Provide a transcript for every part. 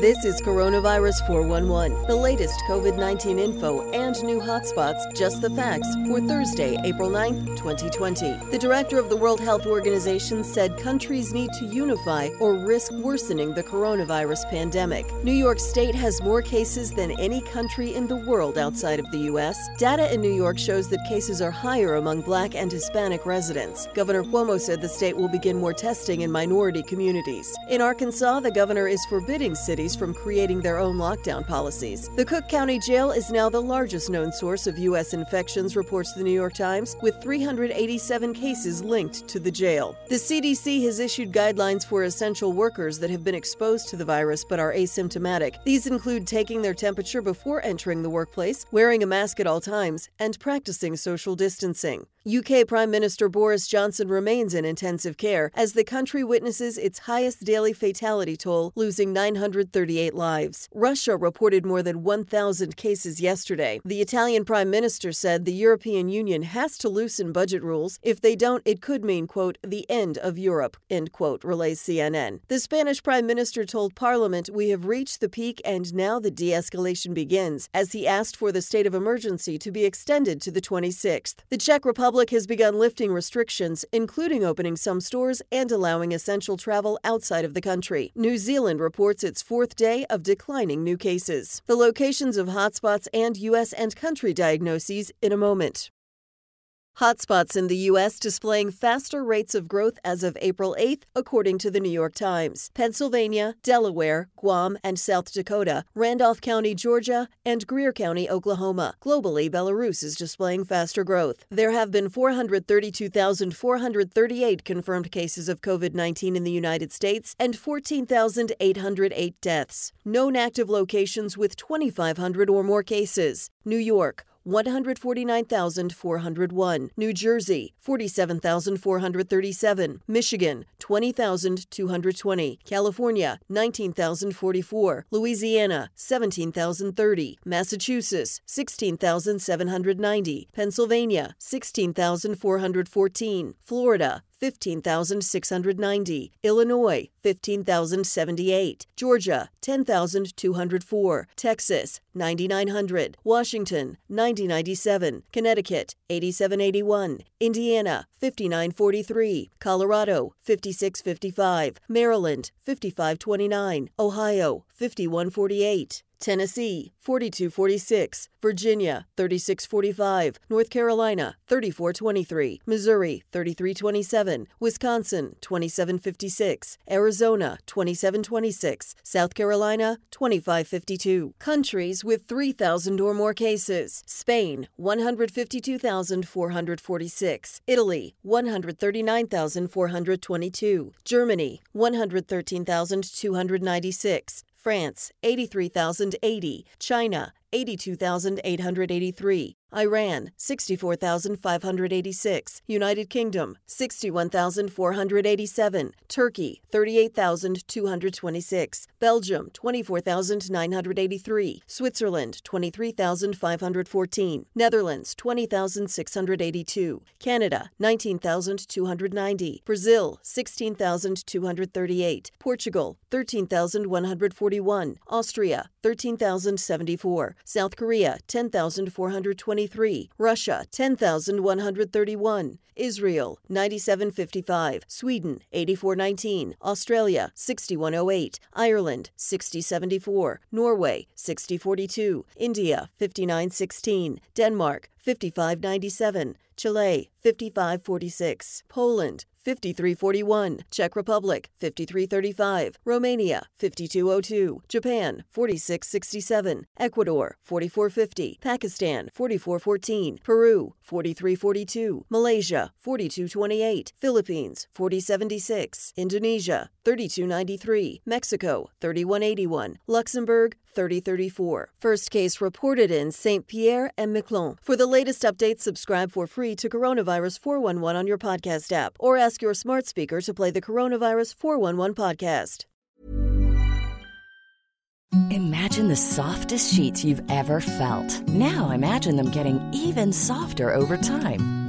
This is Coronavirus 411, the latest COVID 19 info and new hotspots, just the facts, for Thursday, April 9th, 2020. The director of the World Health Organization said countries need to unify or risk worsening the coronavirus pandemic. New York State has more cases than any country in the world outside of the U.S. Data in New York shows that cases are higher among black and Hispanic residents. Governor Cuomo said the state will begin more testing in minority communities. In Arkansas, the governor is forbidding cities from creating their own lockdown policies. The Cook County Jail is now the largest known source of U.S. infections, reports the New York Times, with 387 cases linked to the jail. The CDC has issued guidelines for essential workers that have been exposed to the virus but are asymptomatic. These include taking their temperature before entering the workplace, wearing a mask at all times, and practicing social distancing. UK Prime Minister Boris Johnson remains in intensive care as the country witnesses its highest daily fatality toll, losing 938 lives. Russia reported more than 1,000 cases yesterday. The Italian Prime Minister said the European Union has to loosen budget rules. If they don't, it could mean, quote, the end of Europe, end quote, relays CNN. The Spanish Prime Minister told Parliament, We have reached the peak and now the de escalation begins, as he asked for the state of emergency to be extended to the 26th. The Czech Republic has begun lifting restrictions, including opening some stores and allowing essential travel outside of the country. New Zealand reports its fourth day of declining new cases. The locations of hotspots and U.S. and country diagnoses in a moment. Hotspots in the U.S. displaying faster rates of growth as of April 8th, according to the New York Times. Pennsylvania, Delaware, Guam, and South Dakota, Randolph County, Georgia, and Greer County, Oklahoma. Globally, Belarus is displaying faster growth. There have been 432,438 confirmed cases of COVID 19 in the United States and 14,808 deaths. Known active locations with 2,500 or more cases. New York, 149,401. New Jersey, 47,437. Michigan, 20,220. California, 19,044. Louisiana, 17,030. Massachusetts, 16,790. Pennsylvania, 16,414. Florida, 15,690. Illinois, 15,078. Georgia, 10,204. Texas, 9,900. Washington, 9097. Connecticut, 8781. Indiana, 5943. Colorado, 5655. Maryland, 5529. Ohio, 5148. Tennessee, 4246. Virginia, 3645. North Carolina, 3423. Missouri, 3327. Wisconsin, 2756. Arizona, 2726. South Carolina, 2552. Countries with 3,000 or more cases Spain, 152,446. Italy, 139,422. Germany, 113,296. France 83,080, China 82,883, Iran 64,586, United Kingdom 61,487, Turkey 38,226, Belgium 24,983, Switzerland 23,514, Netherlands 20,682, Canada 19,290, Brazil 16,238, Portugal 13,141, Austria 13,074, South Korea 10,423, Russia 10,131, Israel 9755, Sweden 8419, Australia 6108, Ireland 6074, Norway 6042, India 5916, Denmark 5597, Chile 5546, Poland 5341, Czech Republic 5335, Romania 5202, Japan 4667, Ecuador 4450, Pakistan 4414, Peru 4342, Malaysia 4228, Philippines 4076, Indonesia 3293, Mexico 3181, Luxembourg 3034. First case reported in St. Pierre and Miquelon. For the latest updates, subscribe for free to Coronavirus 411 on your podcast app or ask your smart speaker to play the Coronavirus 411 podcast. Imagine the softest sheets you've ever felt. Now imagine them getting even softer over time.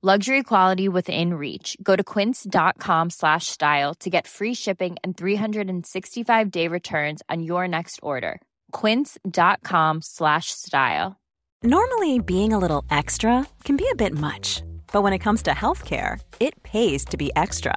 Luxury quality within reach. Go to quince.com slash style to get free shipping and 365 day returns on your next order. Quince.com slash style. Normally, being a little extra can be a bit much, but when it comes to healthcare, it pays to be extra.